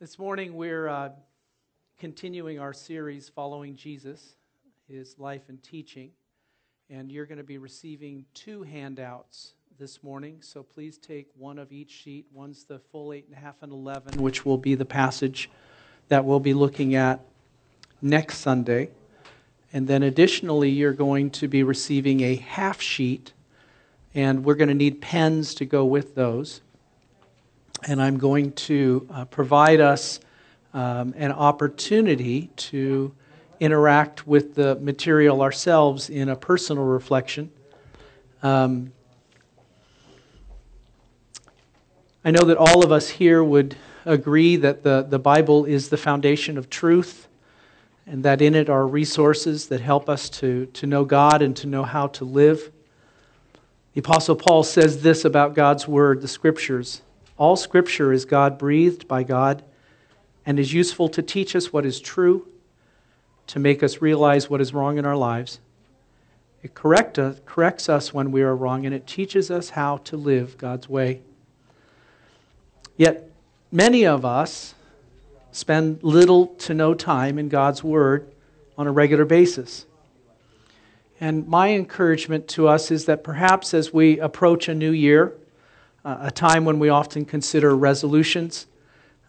This morning we're uh, continuing our series following Jesus, his life and teaching. And you're going to be receiving two handouts this morning. So please take one of each sheet. One's the full eight and a half and 11, which will be the passage that we'll be looking at next Sunday. And then additionally, you're going to be receiving a half sheet. And we're going to need pens to go with those and I'm going to uh, provide us um, an opportunity to interact with the material ourselves in a personal reflection. Um, I know that all of us here would agree that the, the Bible is the foundation of truth and that in it are resources that help us to, to know God and to know how to live. The Apostle Paul says this about God's Word, the Scriptures. All Scripture is God breathed by God and is useful to teach us what is true, to make us realize what is wrong in our lives. It correct us, corrects us when we are wrong, and it teaches us how to live God's way. Yet, many of us spend little to no time in God's Word on a regular basis. And my encouragement to us is that perhaps as we approach a new year, uh, a time when we often consider resolutions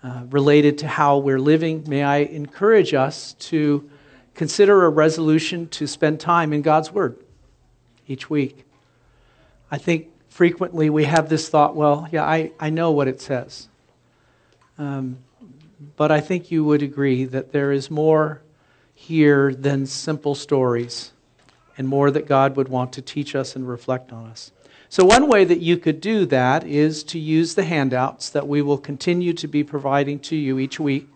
uh, related to how we're living. May I encourage us to consider a resolution to spend time in God's Word each week. I think frequently we have this thought, well, yeah, I, I know what it says. Um, but I think you would agree that there is more here than simple stories and more that God would want to teach us and reflect on us. So, one way that you could do that is to use the handouts that we will continue to be providing to you each week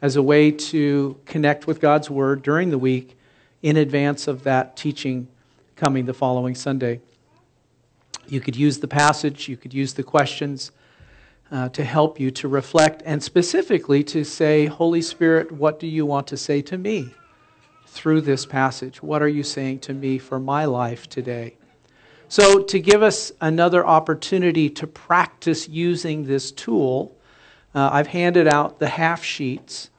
as a way to connect with God's Word during the week in advance of that teaching coming the following Sunday. You could use the passage, you could use the questions uh, to help you to reflect and specifically to say, Holy Spirit, what do you want to say to me through this passage? What are you saying to me for my life today? So, to give us another opportunity to practice using this tool, uh, I've handed out the half sheets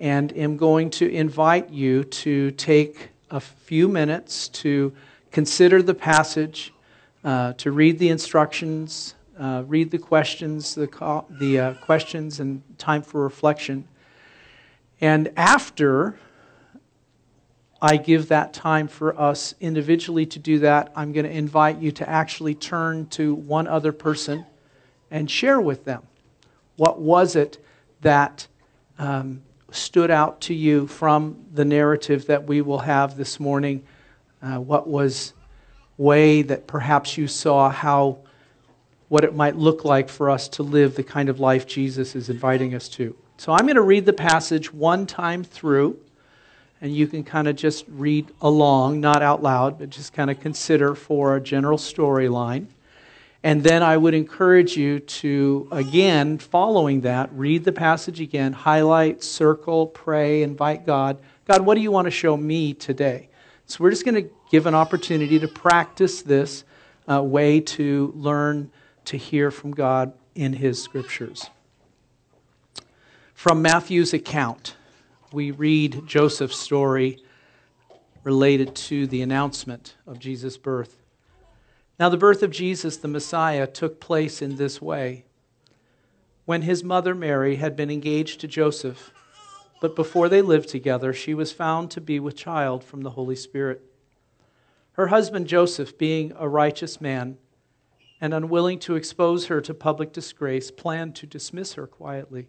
and am going to invite you to take a few minutes to consider the passage, uh, to read the instructions, uh, read the questions, the, the uh, questions, and time for reflection. And after I give that time for us individually to do that. I'm going to invite you to actually turn to one other person and share with them. What was it that um, stood out to you from the narrative that we will have this morning? Uh, what was way that perhaps you saw how what it might look like for us to live the kind of life Jesus is inviting us to? So I'm going to read the passage one time through and you can kind of just read along, not out loud, but just kind of consider for a general storyline. And then I would encourage you to, again, following that, read the passage again, highlight, circle, pray, invite God. God, what do you want to show me today? So we're just going to give an opportunity to practice this uh, way to learn to hear from God in His scriptures. From Matthew's account we read Joseph's story related to the announcement of Jesus' birth. Now, the birth of Jesus, the Messiah, took place in this way. When his mother Mary had been engaged to Joseph, but before they lived together, she was found to be with child from the Holy Spirit. Her husband Joseph, being a righteous man and unwilling to expose her to public disgrace, planned to dismiss her quietly.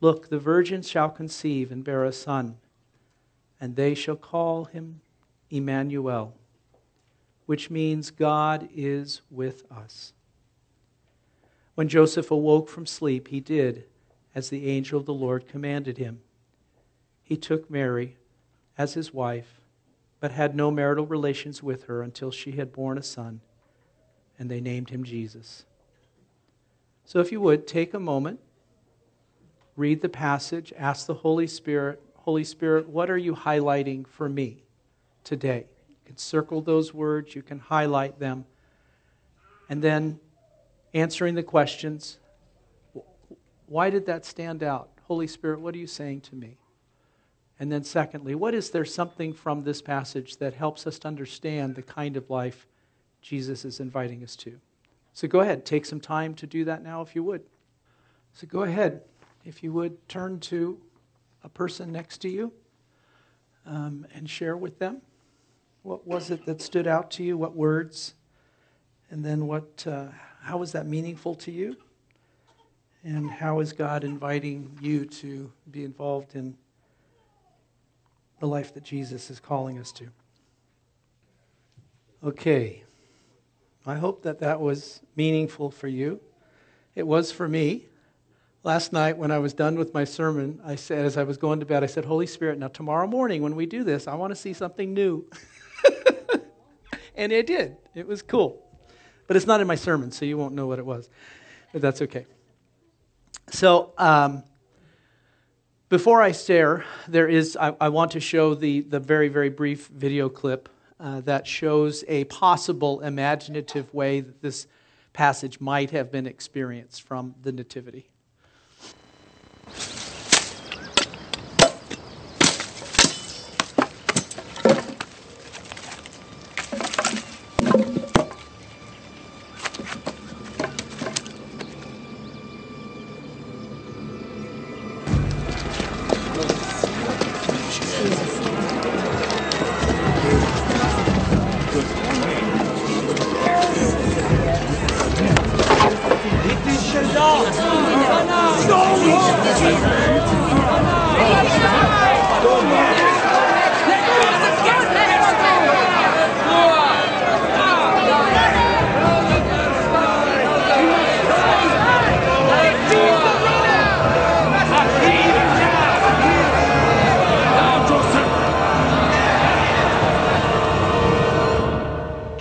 Look, the virgin shall conceive and bear a son, and they shall call him Emmanuel, which means God is with us. When Joseph awoke from sleep, he did as the angel of the Lord commanded him. He took Mary as his wife, but had no marital relations with her until she had borne a son, and they named him Jesus. So, if you would, take a moment, read the passage, ask the Holy Spirit, Holy Spirit, what are you highlighting for me today? You can circle those words, you can highlight them, and then answering the questions why did that stand out? Holy Spirit, what are you saying to me? And then, secondly, what is there something from this passage that helps us to understand the kind of life Jesus is inviting us to? So go ahead, take some time to do that now if you would. So go ahead, if you would, turn to a person next to you um, and share with them. What was it that stood out to you? What words? And then what, uh, how was that meaningful to you? And how is God inviting you to be involved in the life that Jesus is calling us to? Okay. I hope that that was meaningful for you. It was for me. Last night, when I was done with my sermon, I said, as I was going to bed, I said, Holy Spirit, now tomorrow morning when we do this, I want to see something new. and it did. It was cool. But it's not in my sermon, so you won't know what it was. But that's okay. So, um, before I stare, there is, I, I, want to show the, the very, very brief video clip uh, that shows a possible imaginative way that this passage might have been experienced from the Nativity.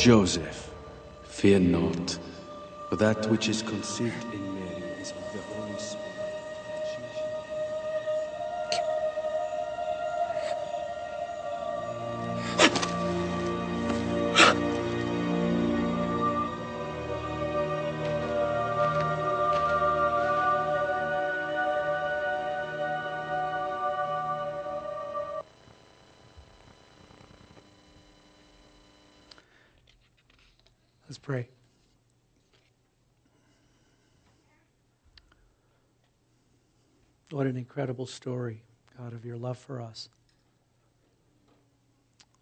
Joseph, fear not, for that which is conceived in Mary Let's pray. What an incredible story, God, of your love for us,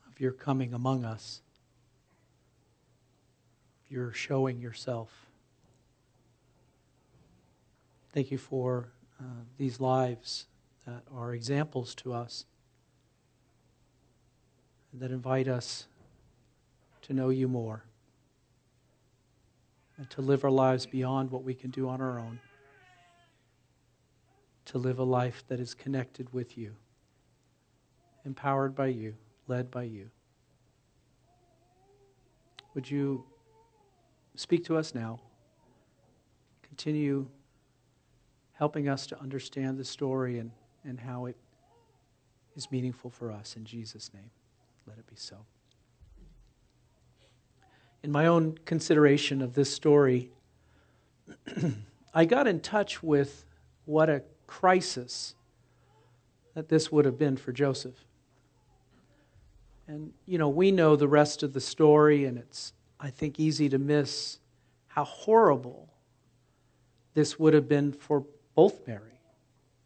of your coming among us, your showing yourself. Thank you for uh, these lives that are examples to us, that invite us to know you more and to live our lives beyond what we can do on our own, to live a life that is connected with you, empowered by you, led by you. Would you speak to us now? Continue helping us to understand the story and, and how it is meaningful for us. In Jesus' name, let it be so in my own consideration of this story, I got in touch with what a crisis that this would have been for Joseph. And, you know, we know the rest of the story, and it's, I think, easy to miss how horrible this would have been for both Mary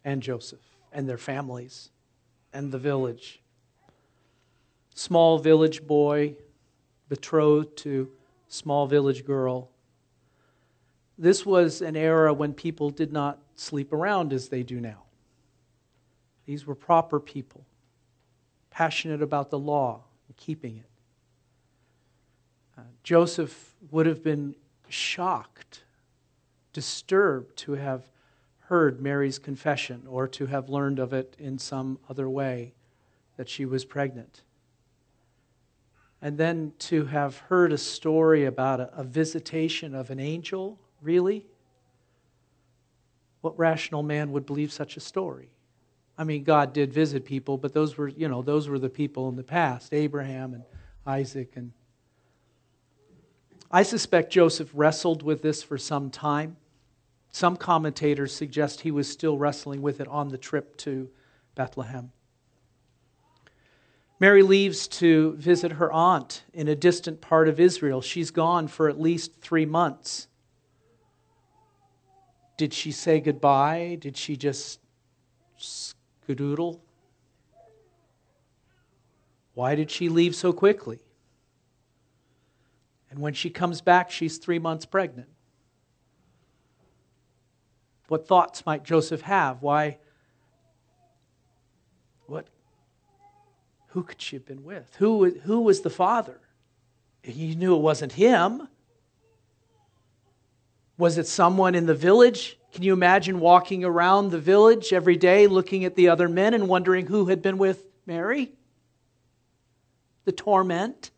and Joseph and their families and the village. Small village boy betrothed to small village girl. This was an era when people did not sleep around as they do now. These were proper people, passionate about the law and keeping it. Uh, Joseph would have been shocked, disturbed to have heard Mary's confession or to have learned of it in some other way that she was pregnant. And then to have heard a story about a, a visitation of an angel, really? What rational man would believe such a story? I mean, God did visit people, but those were, you know, those were the people in the past, Abraham and Isaac and I suspect Joseph wrestled with this for some time. Some commentators suggest he was still wrestling with it on the trip to Bethlehem. Mary leaves to visit her aunt in a distant part of Israel. She's gone for at least three months. Did she say goodbye? Did she just skedoodle? Why did she leave so quickly? And when she comes back, she's three months pregnant. What thoughts might Joseph have? Why? What? Who could she have been with? Who, who was the father? He knew it wasn't him. Was it someone in the village? Can you imagine walking around the village every day looking at the other men and wondering who had been with Mary? The torment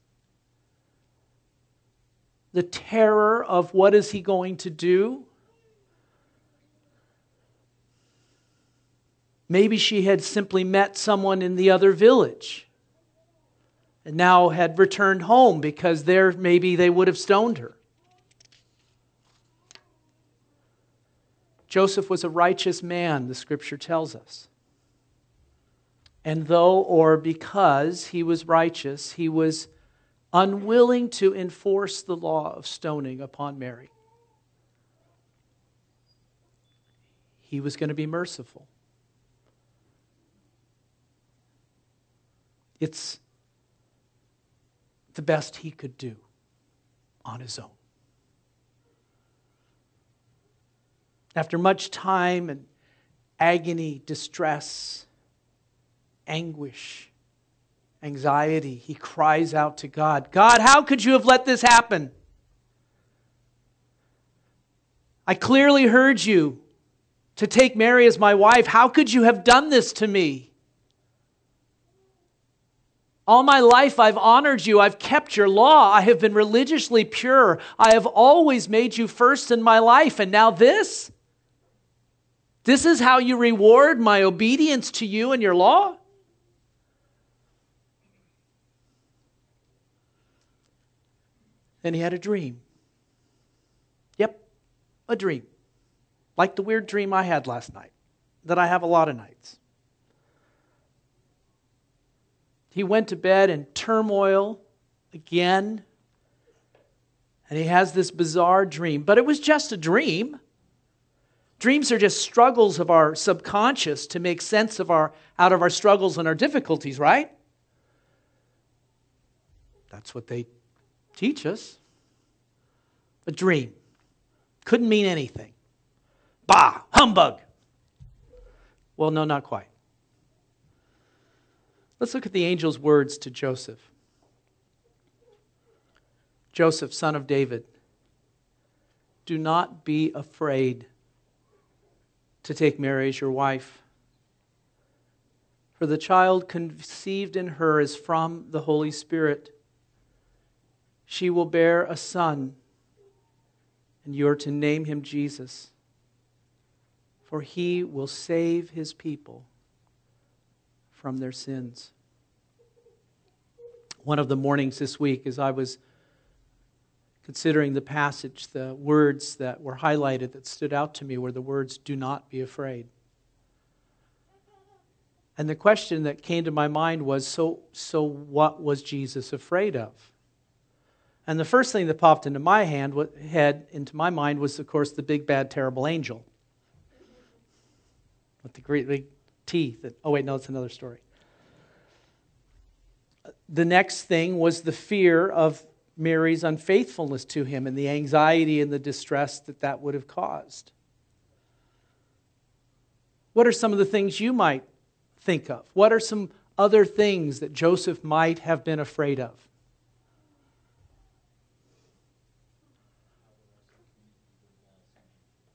the terror of what is he going to do. Maybe she had simply met someone in the other village and now had returned home because there maybe they would have stoned her. Joseph was a righteous man, the scripture tells us. And though or because he was righteous, he was unwilling to enforce the law of stoning upon Mary. He was going to be merciful. It's the best he could do on his own. After much time and agony, distress, anguish, anxiety, he cries out to God God, how could you have let this happen? I clearly heard you to take Mary as my wife. How could you have done this to me? All my life I've honored you. I've kept your law. I have been religiously pure. I have always made you first in my life. And now this? This is how you reward my obedience to you and your law? And he had a dream. Yep, a dream. Like the weird dream I had last night, that I have a lot of nights. He went to bed in turmoil again, and he has this bizarre dream. But it was just a dream. Dreams are just struggles of our subconscious to make sense of our, out of our struggles and our difficulties, right? That's what they teach us. A dream. Couldn't mean anything. Bah, humbug. Well, no, not quite. Let's look at the angel's words to Joseph. Joseph, son of David, do not be afraid to take Mary as your wife. For the child conceived in her is from the Holy Spirit she will bear a son, and you are to name him Jesus, for he will save his people from their sins. One of the mornings this week, as I was considering the passage, the words that were highlighted that stood out to me were the words, Do not be afraid. And the question that came to my mind was so, so what was Jesus afraid of? And the first thing that popped into my hand, head, into my mind, was, of course, the big, bad, terrible angel with the great big teeth. oh, wait, no, it's another story. The next thing was the fear of Mary's unfaithfulness to him and the anxiety and the distress that that would have caused. What are some of the things you might think of? What are some other things that Joseph might have been afraid of?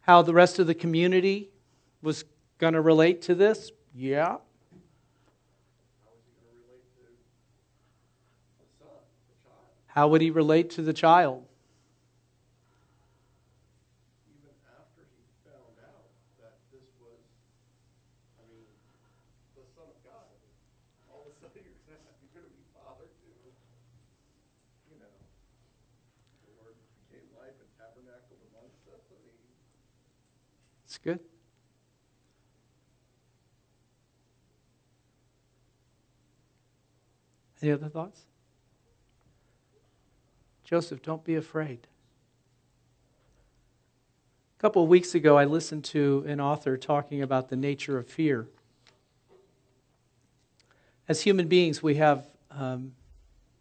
how the rest of the community was going to relate to this? Yeah. How would he relate to the child? Even after he found out that this was, I mean, the Son of God, all of a sudden you're going to be father to, you know, the Lord became life and tabernacled amongst us. I mean, It's good. Any other thoughts? Joseph, don't be afraid. A couple of weeks ago, I listened to an author talking about the nature of fear. As human beings, we have um,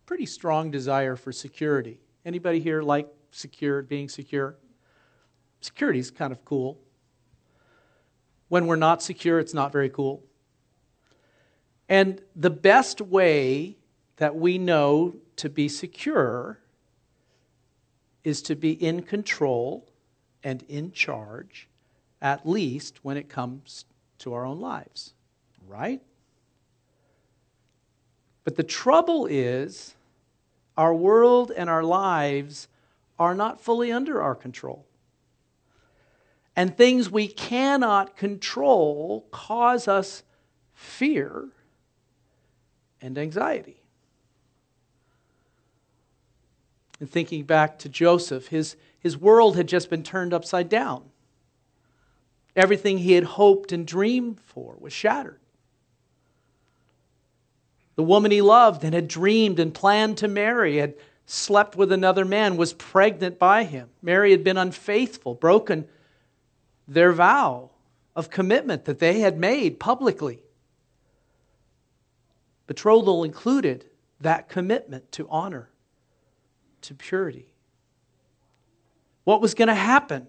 pretty strong desire for security. Anybody here like secure, being secure? Security is kind of cool. When we're not secure, it's not very cool. And the best way that we know to be secure is to be in control and in charge, at least when it comes to our own lives, right? But the trouble is, our world and our lives are not fully under our control. And things we cannot control cause us fear and anxiety. And thinking back to Joseph, his, his world had just been turned upside down. Everything he had hoped and dreamed for was shattered. The woman he loved and had dreamed and planned to marry had slept with another man, was pregnant by him. Mary had been unfaithful, broken their vow of commitment that they had made publicly. Betrothal included that commitment to honor, to purity. What was going to happen?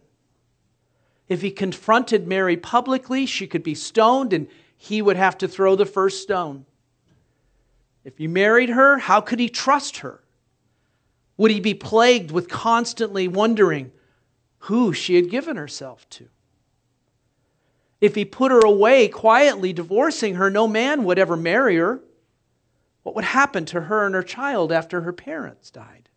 If he confronted Mary publicly, she could be stoned and he would have to throw the first stone. If he married her, how could he trust her? Would he be plagued with constantly wondering who she had given herself to? If he put her away quietly, divorcing her, no man would ever marry her. What would happen to her and her child after her parents died?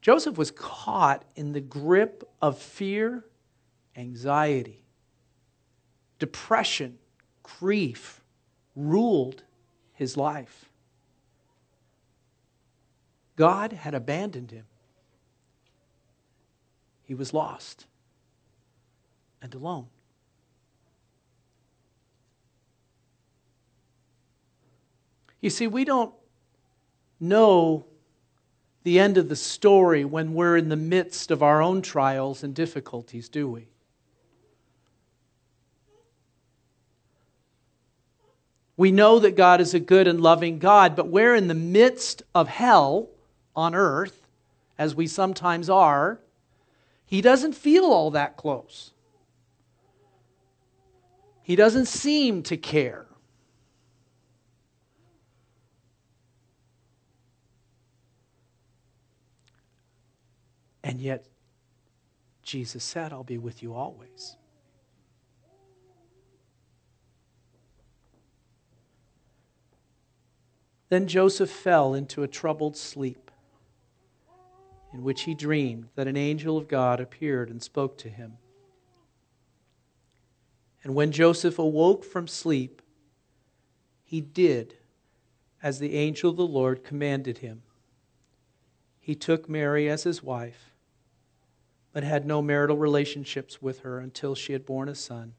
Joseph was caught in the grip of fear, anxiety, depression, grief ruled his life. God had abandoned him. He was lost and alone. You see, we don't know the end of the story when we're in the midst of our own trials and difficulties, do we? We know that God is a good and loving God, but we're in the midst of hell on earth, as we sometimes are. He doesn't feel all that close. He doesn't seem to care. And yet, Jesus said, I'll be with you always. Then Joseph fell into a troubled sleep, in which he dreamed that an angel of God appeared and spoke to him. And when Joseph awoke from sleep, he did as the angel of the Lord commanded him. He took Mary as his wife, but had no marital relationships with her until she had borne a son,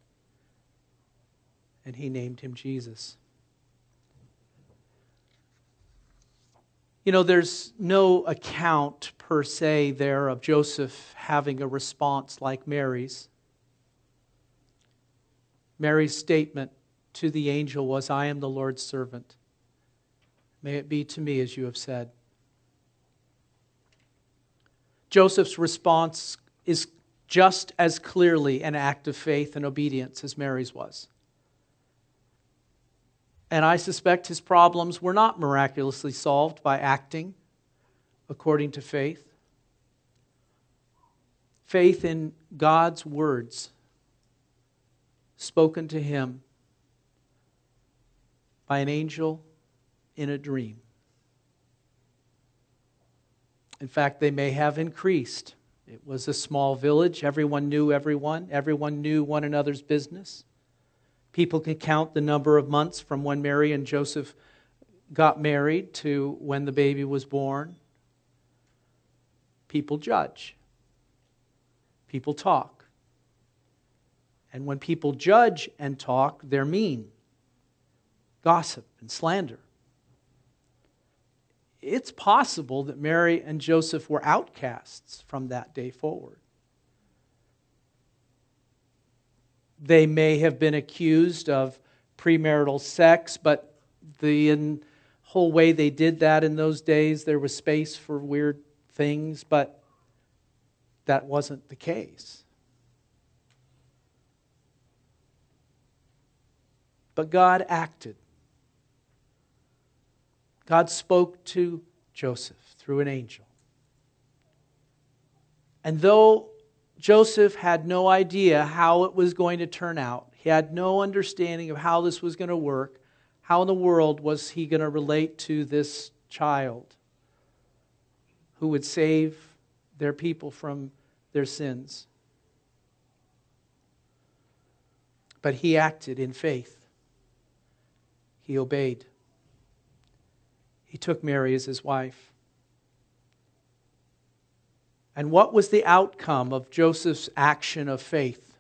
and he named him Jesus. You know, there's no account per se there of Joseph having a response like Mary's. Mary's statement to the angel was, I am the Lord's servant. May it be to me as you have said. Joseph's response is just as clearly an act of faith and obedience as Mary's was. And I suspect his problems were not miraculously solved by acting according to faith. Faith in God's words spoken to him by an angel in a dream. In fact, they may have increased. It was a small village. Everyone knew everyone, everyone knew one another's business. People could count the number of months from when Mary and Joseph got married to when the baby was born. People judge, people talk. And when people judge and talk, they're mean, gossip, and slander it's possible that Mary and Joseph were outcasts from that day forward. They may have been accused of premarital sex, but the whole way they did that in those days, there was space for weird things, but that wasn't the case. But God acted. God spoke to Joseph through an angel. And though Joseph had no idea how it was going to turn out, he had no understanding of how this was going to work, how in the world was he going to relate to this child who would save their people from their sins? But he acted in faith, he obeyed he took Mary as his wife. And what was the outcome of Joseph's action of faith?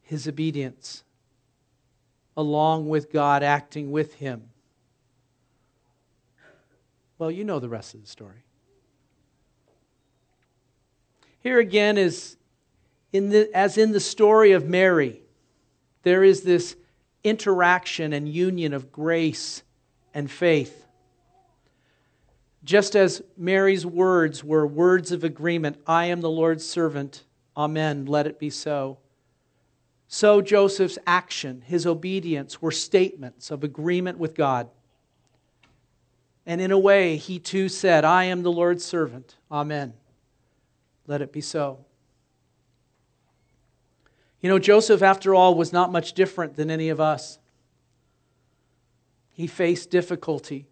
His obedience, along with God acting with him. Well, you know the rest of the story. Here again is in the, as in the story of Mary, there is this interaction and union of grace and faith. Just as Mary's words were words of agreement, I am the Lord's servant, Amen, let it be so. So Joseph's action, his obedience, were statements of agreement with God. And in a way, he too said, I am the Lord's servant, Amen, let it be so. You know, Joseph, after all, was not much different than any of us. He faced difficulty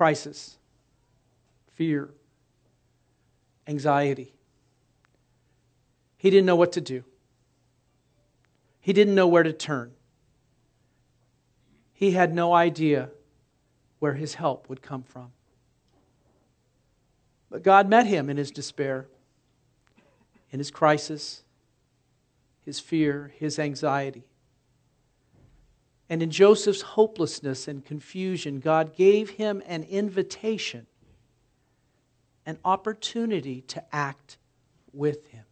crisis, fear, anxiety. He didn't know what to do, he didn't know where to turn. He had no idea where his help would come from. But God met him in his despair, in his crisis, his fear, his anxiety. And in Joseph's hopelessness and confusion, God gave him an invitation, an opportunity to act with him.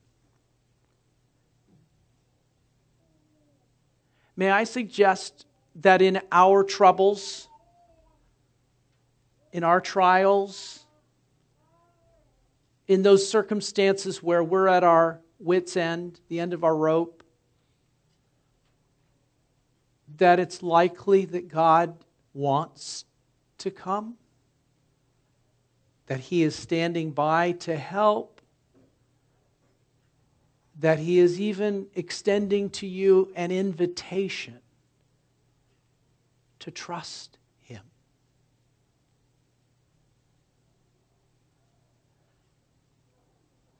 May I suggest that in our troubles, in our trials, in those circumstances where we're at our wits' end, the end of our rope, that it's likely that God wants to come, that He is standing by to help, that He is even extending to you an invitation to trust Him.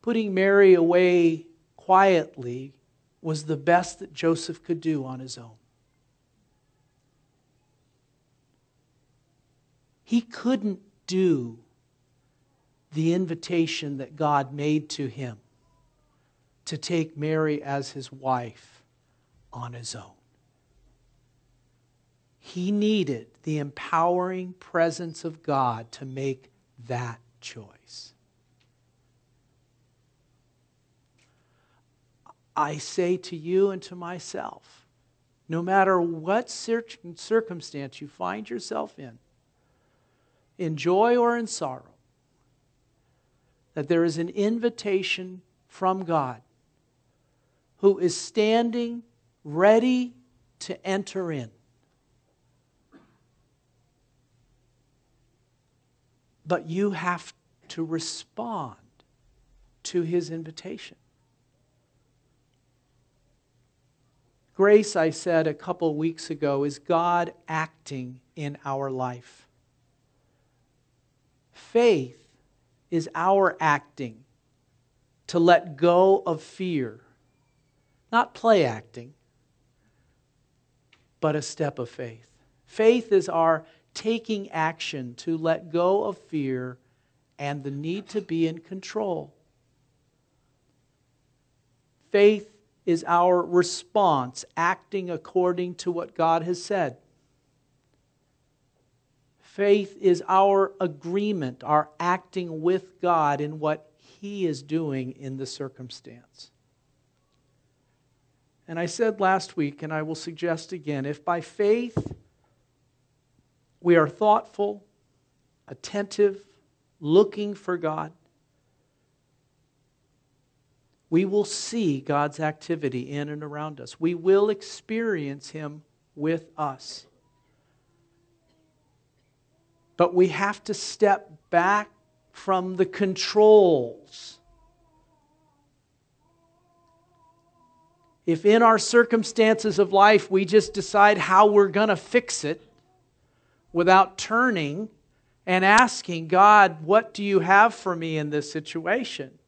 Putting Mary away quietly was the best that Joseph could do on his own. He couldn't do the invitation that God made to him to take Mary as his wife on his own. He needed the empowering presence of God to make that choice. I say to you and to myself, no matter what circumstance you find yourself in, in joy or in sorrow, that there is an invitation from God who is standing ready to enter in. But you have to respond to his invitation. Grace, I said a couple weeks ago, is God acting in our life. Faith is our acting to let go of fear, not play acting, but a step of faith. Faith is our taking action to let go of fear and the need to be in control. Faith is our response, acting according to what God has said. Faith is our agreement, our acting with God in what He is doing in the circumstance. And I said last week, and I will suggest again if by faith we are thoughtful, attentive, looking for God, we will see God's activity in and around us. We will experience Him with us. But we have to step back from the controls. If in our circumstances of life we just decide how we're going to fix it without turning and asking, God, what do you have for me in this situation?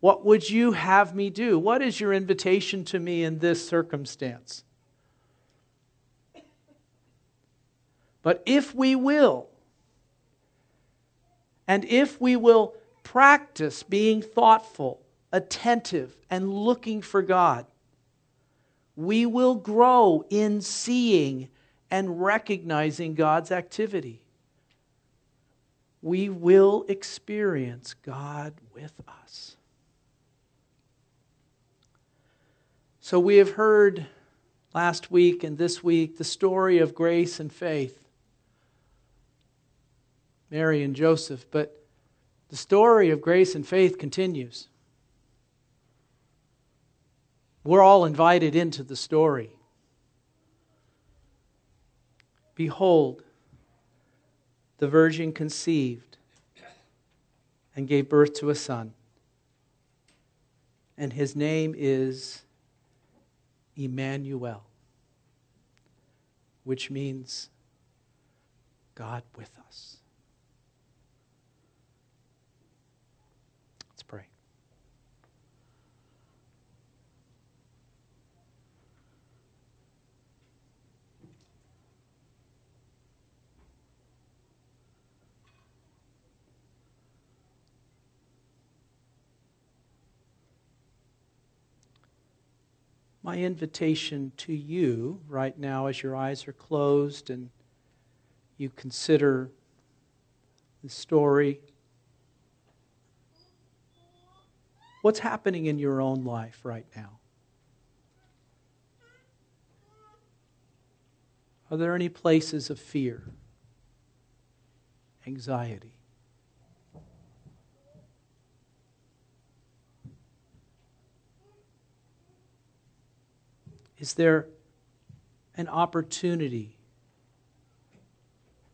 What would you have me do? What is your invitation to me in this circumstance? But if we will, and if we will practice being thoughtful, attentive, and looking for God, we will grow in seeing and recognizing God's activity. We will experience God with us. So, we have heard last week and this week the story of grace and faith. Mary and Joseph, but the story of grace and faith continues. We're all invited into the story. Behold, the virgin conceived and gave birth to a son, and his name is Emmanuel, which means God with us. Let's pray. My invitation to you right now as your eyes are closed and you consider the story. What's happening in your own life right now? Are there any places of fear, anxiety? Is there an opportunity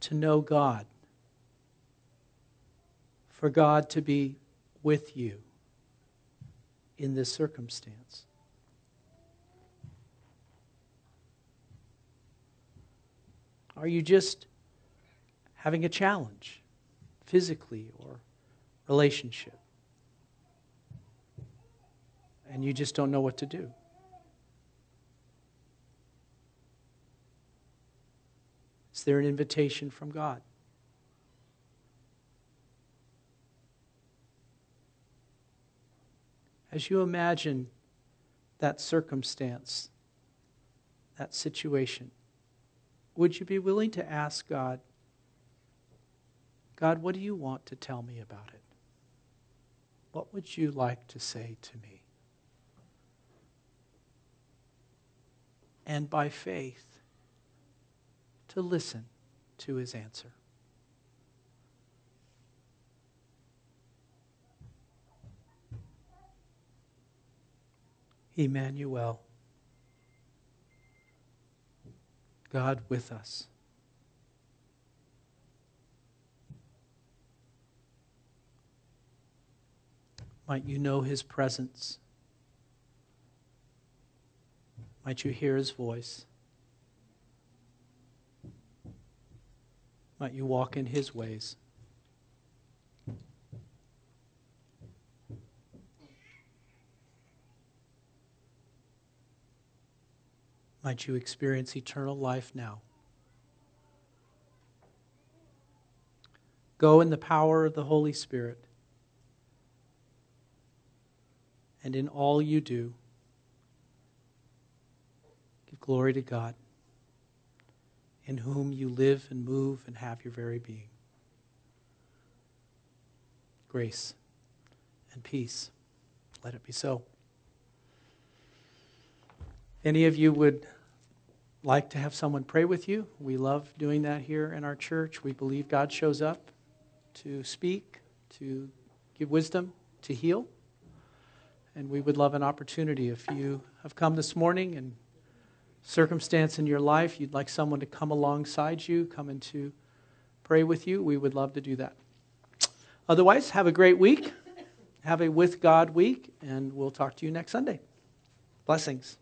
to know God? For God to be with you in this circumstance? Are you just having a challenge, physically or relationship? And you just don't know what to do? Is there an invitation from God? As you imagine that circumstance, that situation, would you be willing to ask God, God, what do you want to tell me about it? What would you like to say to me? And by faith, to listen to his answer. Emmanuel, God with us. Might you know his presence. Might you hear his voice? Might you walk in his ways? Might you experience eternal life now? Go in the power of the Holy Spirit. And in all you do, give glory to God, in whom you live and move and have your very being. Grace and peace. Let it be so. Any of you would like to have someone pray with you? We love doing that here in our church. We believe God shows up to speak, to give wisdom, to heal. And we would love an opportunity if you have come this morning and circumstance in your life, you'd like someone to come alongside you, come and to pray with you, we would love to do that. Otherwise, have a great week. Have a with God week, and we'll talk to you next Sunday. Blessings.